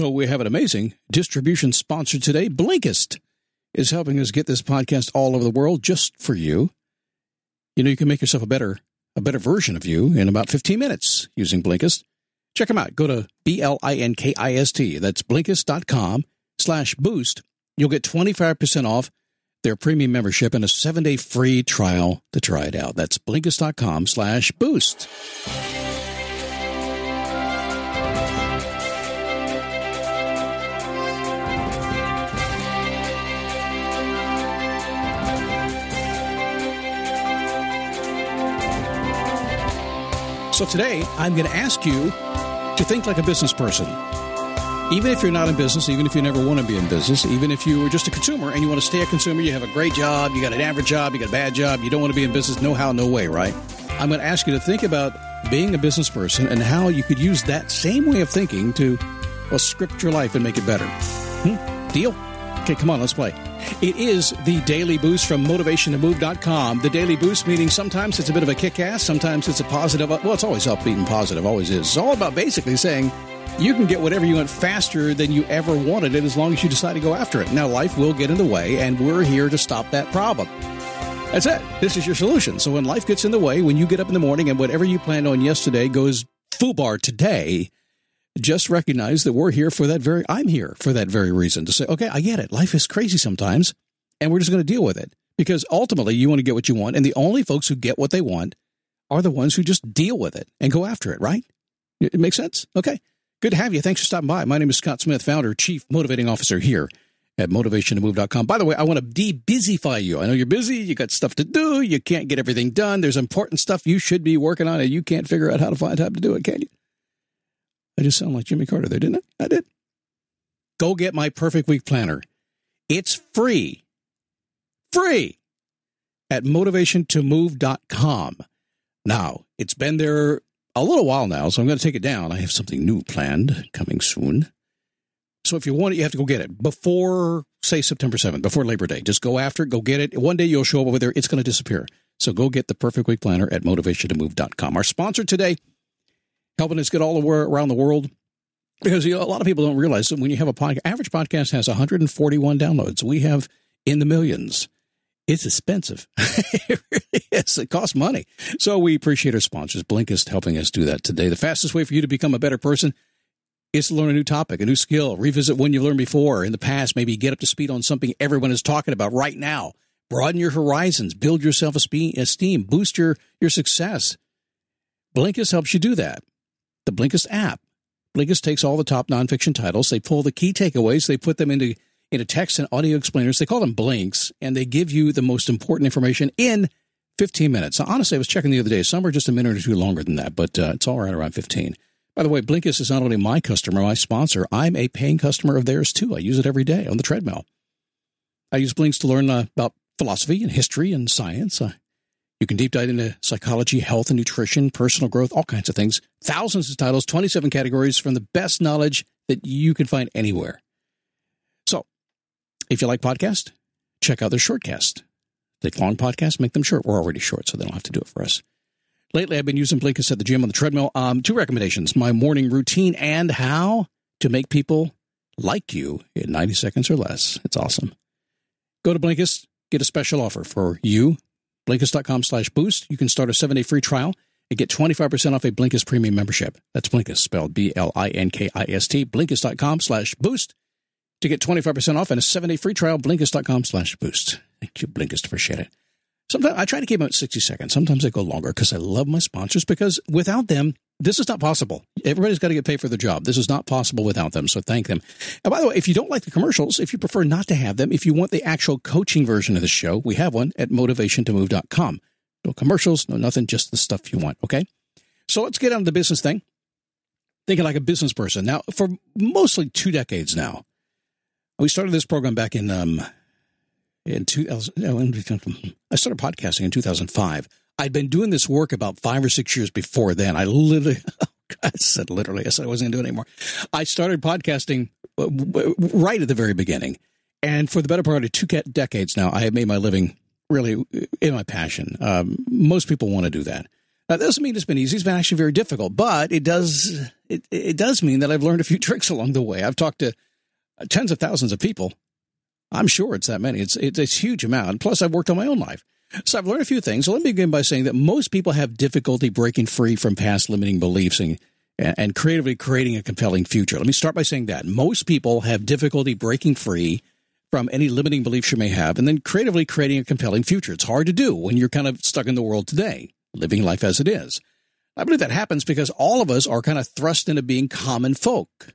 So we have an amazing distribution sponsor today. Blinkist is helping us get this podcast all over the world just for you. You know, you can make yourself a better a better version of you in about 15 minutes using Blinkist. Check them out. Go to B-L-I-N-K-I-S-T. That's Blinkist.com slash boost. You'll get 25% off their premium membership and a seven-day free trial to try it out. That's Blinkist.com slash boost. So today, I'm going to ask you to think like a business person. Even if you're not in business, even if you never want to be in business, even if you are just a consumer and you want to stay a consumer, you have a great job, you got an average job, you got a bad job, you don't want to be in business, no how, no way, right? I'm going to ask you to think about being a business person and how you could use that same way of thinking to, well, script your life and make it better. Hmm? Deal? Okay, come on, let's play. It is the Daily Boost from motivationtomove.com. The Daily Boost meaning sometimes it's a bit of a kick ass, sometimes it's a positive. Well, it's always upbeat and positive, always is. It's all about basically saying you can get whatever you want faster than you ever wanted it as long as you decide to go after it. Now, life will get in the way, and we're here to stop that problem. That's it. This is your solution. So when life gets in the way, when you get up in the morning and whatever you planned on yesterday goes foobar today, just recognize that we're here for that very I'm here for that very reason to say, okay, I get it. Life is crazy sometimes, and we're just going to deal with it. Because ultimately you want to get what you want, and the only folks who get what they want are the ones who just deal with it and go after it, right? It makes sense? Okay. Good to have you. Thanks for stopping by. My name is Scott Smith, founder, chief motivating officer here at motivationtomove.com. By the way, I want to de-busify you. I know you're busy, you got stuff to do, you can't get everything done. There's important stuff you should be working on and you can't figure out how to find time to do it, can you? I just sound like Jimmy Carter there, didn't I? I did. Go get my perfect week planner. It's free. Free at motivationtomove.com. Now, it's been there a little while now, so I'm going to take it down. I have something new planned coming soon. So if you want it, you have to go get it before, say, September 7th, before Labor Day. Just go after it, go get it. One day you'll show up over there, it's going to disappear. So go get the perfect week planner at motivationtomove.com. Our sponsor today, helping us get all the way around the world. Because you know, a lot of people don't realize that when you have a podcast, average podcast has 141 downloads. We have in the millions. It's expensive. it really is. It costs money. So we appreciate our sponsors. Blinkist helping us do that today. The fastest way for you to become a better person is to learn a new topic, a new skill, revisit one you've learned before in the past, maybe get up to speed on something everyone is talking about right now. Broaden your horizons, build your self esteem, boost your, your success. Blinkist helps you do that. The Blinkist app. Blinkist takes all the top nonfiction titles, they pull the key takeaways, they put them into into text and audio explainers. They call them blinks, and they give you the most important information in 15 minutes. Now, honestly, I was checking the other day. Some are just a minute or two longer than that, but uh, it's all right around 15. By the way, Blinkist is not only my customer, my sponsor. I'm a paying customer of theirs too. I use it every day on the treadmill. I use Blinks to learn uh, about philosophy and history and science. Uh, you can deep dive into psychology, health and nutrition, personal growth, all kinds of things. Thousands of titles, 27 categories from the best knowledge that you can find anywhere. So, if you like podcast, check out their shortcast. Take long podcasts, make them short. We're already short, so they don't have to do it for us. Lately, I've been using Blinkist at the gym on the treadmill. Um, two recommendations: my morning routine and how to make people like you in 90 seconds or less. It's awesome. Go to Blinkist, get a special offer for you. Blinkist.com slash boost. You can start a seven day free trial and get 25% off a Blinkist premium membership. That's Blinkist, spelled B L I N K I S T. Blinkist.com slash boost to get 25% off and a seven day free trial. Blinkist.com slash boost. Thank you, Blinkist. Appreciate it. Sometimes I try to keep them at 60 seconds. Sometimes I go longer because I love my sponsors because without them, this is not possible. Everybody's got to get paid for their job. This is not possible without them. So thank them. And by the way, if you don't like the commercials, if you prefer not to have them, if you want the actual coaching version of the show, we have one at motivationtomove.com. No commercials, no nothing, just the stuff you want. Okay. So let's get on to the business thing. thinking like a business person. Now, for mostly two decades now, we started this program back in um, in 2000. I started podcasting in 2005. I'd been doing this work about five or six years before then. I literally, I said literally, I said I wasn't going to do it anymore. I started podcasting uh, right at the very beginning. And for the better part of two decades now, I have made my living really in my passion. Um, most people want to do that. That doesn't mean it's been easy. It's been actually very difficult, but it does it, it does mean that I've learned a few tricks along the way. I've talked to tens of thousands of people. I'm sure it's that many. It's it's a huge amount. Plus, I've worked on my own life, so I've learned a few things. So let me begin by saying that most people have difficulty breaking free from past limiting beliefs and and creatively creating a compelling future. Let me start by saying that most people have difficulty breaking free from any limiting beliefs you may have and then creatively creating a compelling future. It's hard to do when you're kind of stuck in the world today living life as it is. I believe that happens because all of us are kind of thrust into being common folk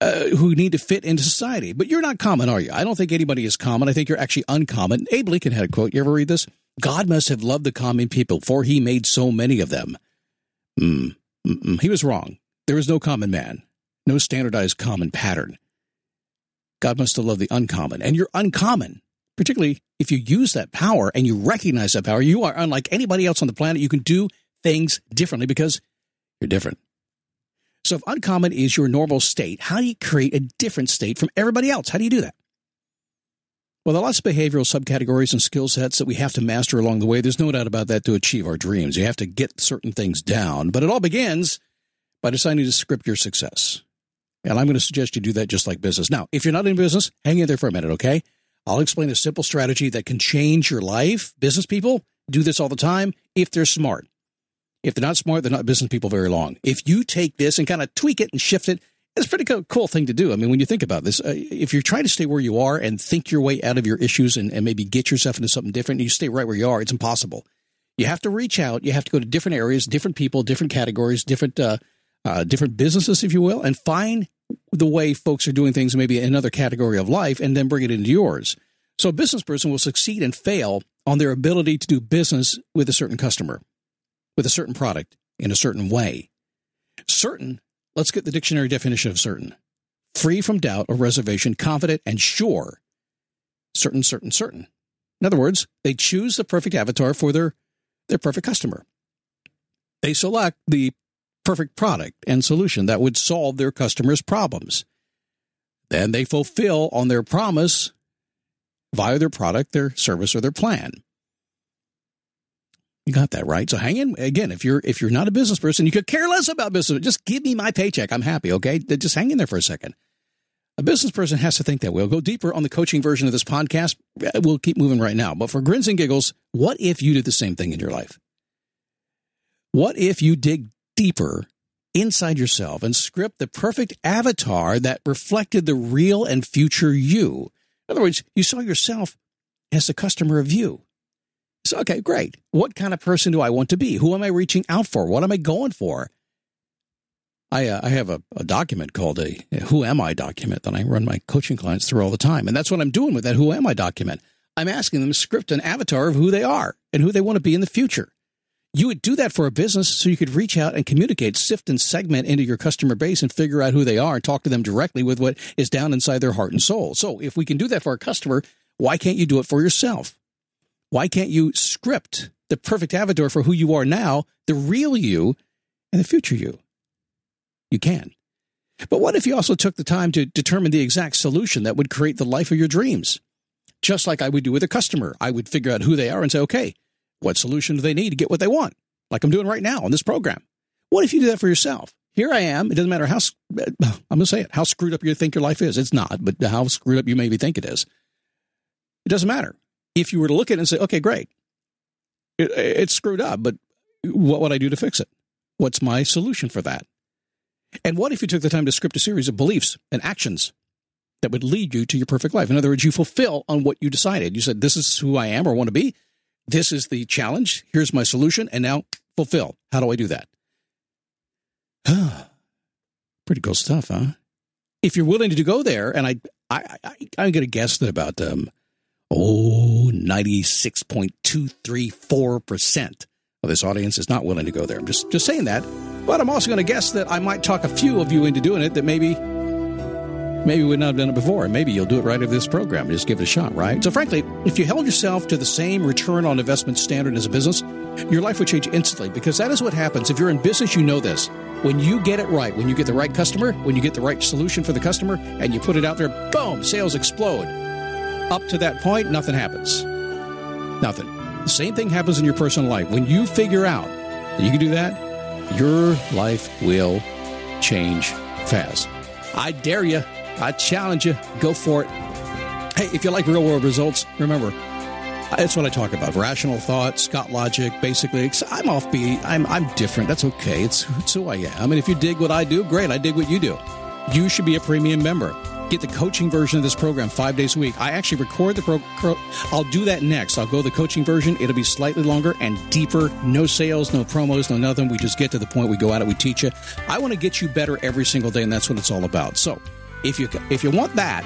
uh, who need to fit into society. But you're not common, are you? I don't think anybody is common. I think you're actually uncommon. Abe Lincoln had a quote. You ever read this? God must have loved the common people, for he made so many of them. Mm, he was wrong. There is no common man, no standardized common pattern. God must have loved the uncommon. And you're uncommon particularly if you use that power and you recognize that power, you are unlike anybody else on the planet. You can do things differently because you're different. So if uncommon is your normal state, how do you create a different state from everybody else? How do you do that? Well, there are lots of behavioral subcategories and skill sets that we have to master along the way. There's no doubt about that to achieve our dreams. You have to get certain things down, but it all begins by deciding to script your success. And I'm going to suggest you do that just like business. Now, if you're not in business, hang in there for a minute, okay? I'll explain a simple strategy that can change your life. Business people do this all the time if they're smart. If they're not smart, they're not business people very long. If you take this and kind of tweak it and shift it, it's a pretty cool thing to do. I mean, when you think about this, uh, if you're trying to stay where you are and think your way out of your issues and, and maybe get yourself into something different, and you stay right where you are, it's impossible. You have to reach out. You have to go to different areas, different people, different categories, different uh, uh, different businesses, if you will, and find the way folks are doing things maybe in another category of life and then bring it into yours. So a business person will succeed and fail on their ability to do business with a certain customer, with a certain product in a certain way. Certain, let's get the dictionary definition of certain. Free from doubt or reservation, confident and sure. Certain, certain, certain. In other words, they choose the perfect avatar for their, their perfect customer. They select the perfect product and solution that would solve their customer's problems. Then they fulfill on their promise via their product, their service, or their plan. You got that right. So hang in again. If you're if you're not a business person, you could care less about business. Just give me my paycheck. I'm happy. Okay, just hang in there for a second. A business person has to think that way. We'll go deeper on the coaching version of this podcast. Uh, we'll keep moving right now. But for grins and giggles, what if you did the same thing in your life? What if you dig deeper inside yourself and script the perfect avatar that reflected the real and future you? In other words, you saw yourself as the customer of you. So, okay, great. What kind of person do I want to be? Who am I reaching out for? What am I going for? I, uh, I have a, a, document called a, a Who Am I document that I run my coaching clients through all the time. And that's what I'm doing with that Who Am I document. I'm asking them to script an avatar of who they are and who they want to be in the future. You would do that for a business so you could reach out and communicate, sift and segment into your customer base and figure out who they are and talk to them directly with what is down inside their heart and soul. So if we can do that for a customer, why can't you do it for yourself? Why can't you script the perfect avatar for who you are now, the real you, and the future you? You can. But what if you also took the time to determine the exact solution that would create the life of your dreams? Just like I would do with a customer, I would figure out who they are and say, okay, what solution do they need to get what they want? Like I'm doing right now on this program. What if you do that for yourself? Here I am. It doesn't matter how, I'm going to say it, how screwed up you think your life is. It's not, but how screwed up you maybe think it is. It doesn't matter. If you were to look at it and say, okay, great, it, it's screwed up, but what would I do to fix it? What's my solution for that? And what if you took the time to script a series of beliefs and actions that would lead you to your perfect life? In other words, you fulfill on what you decided. You said, this is who I am or want to be. This is the challenge. Here's my solution. And now fulfill. How do I do that? Pretty cool stuff, huh? If you're willing to go there, and I, I, I I'm going to guess that about um, oh, 96.234% of this audience is not willing to go there. I'm just, just saying that. But I'm also going to guess that I might talk a few of you into doing it that maybe maybe would not have done it before, and maybe you'll do it right over this program. Just give it a shot, right? So, frankly, if you held yourself to the same return on investment standard as a business, your life would change instantly because that is what happens. If you're in business, you know this. When you get it right, when you get the right customer, when you get the right solution for the customer, and you put it out there, boom, sales explode. Up to that point, nothing happens. Nothing. The same thing happens in your personal life. When you figure out that you can do that, your life will change fast. I dare you. I challenge you. Go for it. Hey, if you like real world results, remember, that's what I talk about. Rational thought, Scott logic, basically. I'm offbeat. I'm, I'm different. That's okay. It's, it's who I am. I And if you dig what I do, great. I dig what you do. You should be a premium member. Get the coaching version of this program five days a week. I actually record the program. I'll do that next. I'll go the coaching version. It'll be slightly longer and deeper. No sales, no promos, no nothing. We just get to the point. We go at it. We teach you. I want to get you better every single day, and that's what it's all about. So, if you if you want that,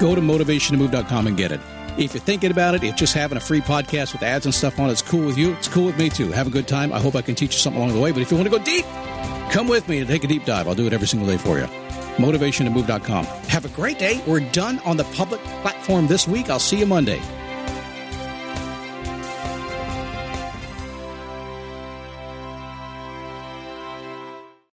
go to motivationtomove.com and get it. If you're thinking about it, if just having a free podcast with ads and stuff on it's cool with you, it's cool with me too. Have a good time. I hope I can teach you something along the way. But if you want to go deep, come with me and take a deep dive. I'll do it every single day for you motivationtomove.com. Have a great day. We're done on the public platform this week. I'll see you Monday.